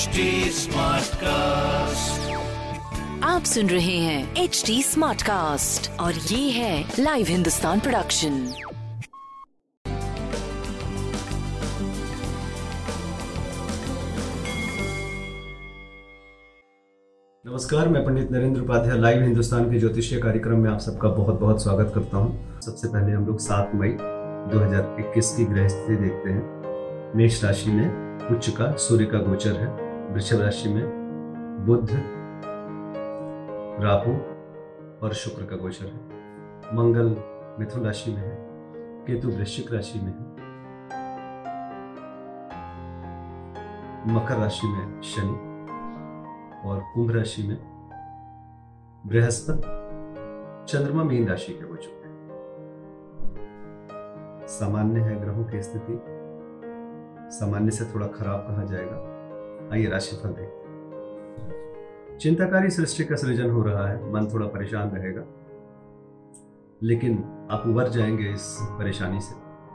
HD cast आप सुन रहे हैं एच डी स्मार्ट कास्ट और ये है लाइव हिंदुस्तान प्रोडक्शन नमस्कार मैं पंडित नरेंद्र उपाध्याय लाइव हिंदुस्तान के ज्योतिषीय कार्यक्रम में आप सबका बहुत बहुत स्वागत करता हूँ। सबसे पहले हम लोग 7 मई 2021 की ग्रह स्थिति देखते हैं। मेष राशि में उच्च का सूर्य का गोचर है। वृषभ राशि में बुध राहु और शुक्र का गोचर है। मंगल मिथुन राशि में है, केतु वृश्चिक राशि में है, मकर राशि में शनि और कुंभ राशि में बृहस्पति, चंद्रमा मीन राशि के गोचर है। सामान्य है ग्रहों की स्थिति। सामान्य से थोड़ा खराब कहा जाएगा। आइए राशिफल देखते चिंताकारी सृष्टि का सृजन हो रहा है। मन थोड़ा परेशान रहेगा। लेकिन आप उबर जाएँगे इस परेशानी से।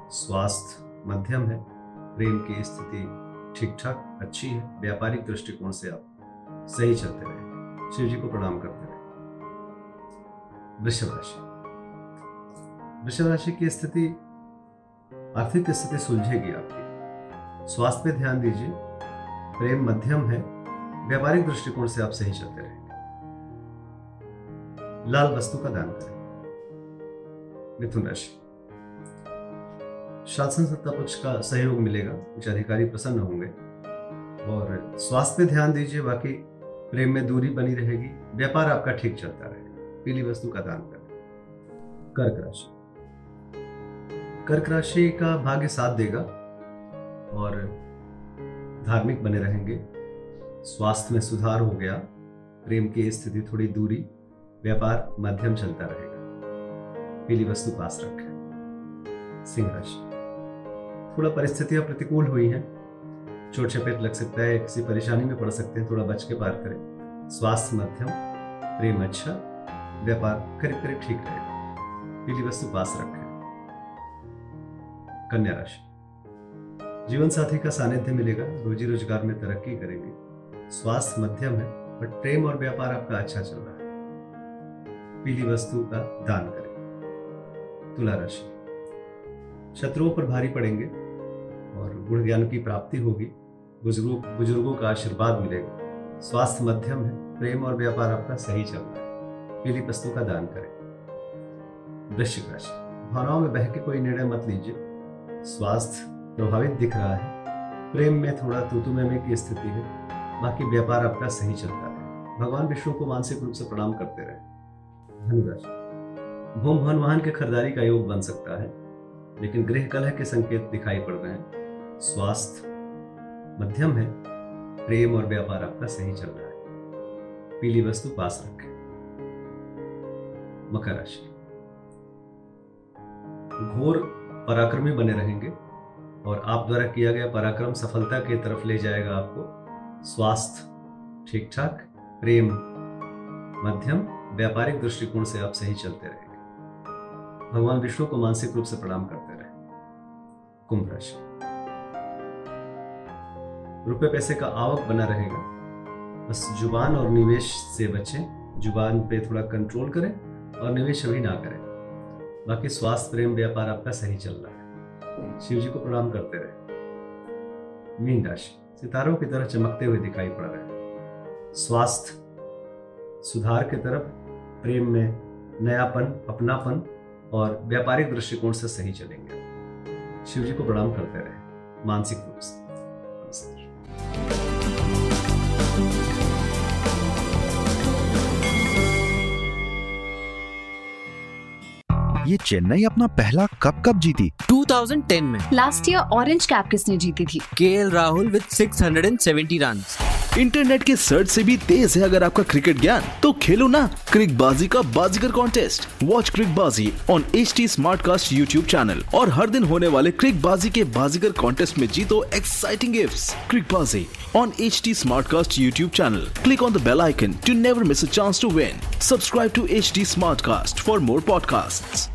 स्वास्थ्य मध्यम है। प्रेम की स्थिति ठीक ठाक अच्छी है। व्यापारिक दृष्टिकोण से आप सही चलते रहे। शिव जी को प्रणाम करते रहे। वृषभ राशि। वृषभ राशि की स्थिति आर्थिक स्थिति सुलझेगी आपकी। स्वास्थ्य पे ध्यान दीजिए। प्रेम मध्यम है व्यापारिक दृष्टिकोण से आप सही चलते रहेंगे लाल वस्तु का दान करें। मिथुन राशि। शासन सत्ता पक्ष का सहयोग मिलेगा, कुछ अधिकारी प्रसन्न होंगे। और स्वास्थ्य ध्यान दीजिए, बाकी प्रेम में दूरी बनी रहेगी, व्यापार आपका ठीक चलता रहेगा। पीली वस्तु का दान करें। कर्क राशि। कर्क राशि का भाग्य साथ देगा, और धार्मिक बने रहेंगे। स्वास्थ्य में सुधार हो गया, प्रेम की स्थिति थोड़ी दूरी, व्यापार मध्यम चलता रहेगा। पीली वस्तु पास रखें। सिंह राशि। थोड़ा परिस्थितियाँ प्रतिकूल हुई हैं। चोट चपेट लग सकता है, किसी परेशानी में पड़ सकते हैं, थोड़ा बच के पार करें। स्वास्थ्य मध्यम, प्रेम अच्छा व्यापार करीब करीब ठीक रहेगा। पीली वस्तु पास रखें। कन्या राशि। जीवन साथी का सानिध्य मिलेगा, रोजी रोज़गार में तरक्की करेंगे। स्वास्थ्य मध्यम है बट प्रेम और व्यापार आपका अच्छा चल रहा है। पीली वस्तु का दान करें। तुला राशि। शत्रुओं पर भारी पड़ेंगे और गुण ज्ञान की प्राप्ति होगी। बुज़ुर्गों बुज़ुर्गों का आशीर्वाद मिलेगा। स्वास्थ्य मध्यम है, प्रेम और व्यापार आपका सही चल रहा है। पीली वस्तु का दान करें। वृश्चिक राशि। भावनाओं में बह के कोई निर्णय मत लीजिए। स्वास्थ्य प्रभावित दिख रहा है। प्रेम में थोड़ा तूतु में की स्थिति है। बाकी व्यापार आपका सही चलता है। भगवान विष्णु को मानसिक रूप से प्रणाम करते रहे। धनुराशि भूम भवन वाहन के खरीदारी का योग बन सकता है, लेकिन गृह कलह के संकेत दिखाई पड़ रहे हैं। स्वास्थ्य, मध्यम है। प्रेम और व्यापार आपका सही चल रहा है। पीली वस्तु पास रखें। मकर राशि। घोर पराक्रमी बने रहेंगे। और आप द्वारा किया गया पराक्रम सफलता की तरफ़ ले जाएगा आपको स्वास्थ्य ठीक ठाक प्रेम, मध्यम, व्यापारिक दृष्टिकोण से आप सही चलते रहेंगे। भगवान विष्णु को मानसिक रूप से प्रणाम करते रहे। कुंभ राशि। रुपए पैसे का आवक बना रहेगा। बस ज़ुबान और निवेश से बचें। ज़ुबान पे थोड़ा कंट्रोल करें और निवेश अभी ना करें। बाकी स्वास्थ्य, प्रेम, व्यापार आपका सही चल रहा है। शिव जी को प्रणाम करते रहे। मीन राशि सितारों की तरह चमकते हुए दिखाई पड़ रहे स्वास्थ्य, सुधार की तरफ़, प्रेम में नयापन, अपनापन और व्यापारिक दृष्टिकोण से सही चलेंगे। शिव जी को प्रणाम करते रहे, मानसिक रूप से। ये चेन्नई अपना पहला कप कब जीती। 2010 में। लास्ट ईयर ऑरेंज कैप किसने जीती थी? K Rahul with 670 run internet के सर्च से भी तेज है अगर आपका क्रिकेट ज्ञान तो खेलो ना क्रिक बाजी का बाजीगर कॉन्टेस्ट वॉच क्रिक बाजी on H T Smartcast YouTube channel और हर दिन होने वाले क्रिक बाजी के बाजीगर कॉन्टेस्ट में जीतो एक्साइटिंग गिफ्ट क्रिक बाजी on H T Smartcast YouTube channel click on the bell icon to never miss a chance to win subscribe to H T Smartcast for more podcast